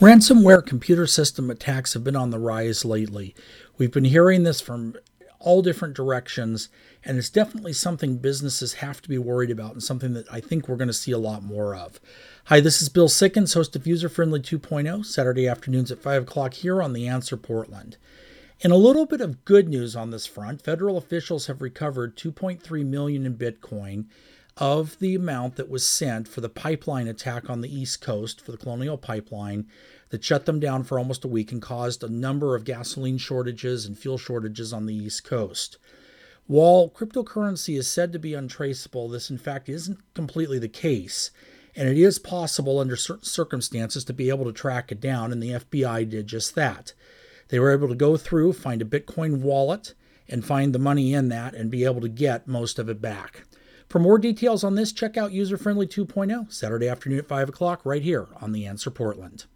Ransomware computer system attacks have been on the rise lately. We've been hearing this from all different directions, and it's definitely something businesses have to be worried about and something that I think we're going to see a lot more of. Hi, this is Bill Sickens, host of User Friendly 2.0, Saturday afternoons at 5 o'clock here on The Answer Portland. In a little bit of good news on this front, federal officials have recovered 2.3 million in Bitcoin of the amount that was sent for the pipeline attack on the East Coast for the Colonial Pipeline that shut them down for almost a week and caused a number of gasoline shortages and fuel shortages on the East Coast. While cryptocurrency is said to be untraceable, this in fact isn't completely the case, and it is possible under certain circumstances to be able to track it down, and the FBI did just that. They were able to go through, find a Bitcoin wallet, and find the money in that and be able to get most of it back. For more details on this, check out User Friendly 2.0, Saturday afternoon at 5 o'clock, right here on The Answer Portland.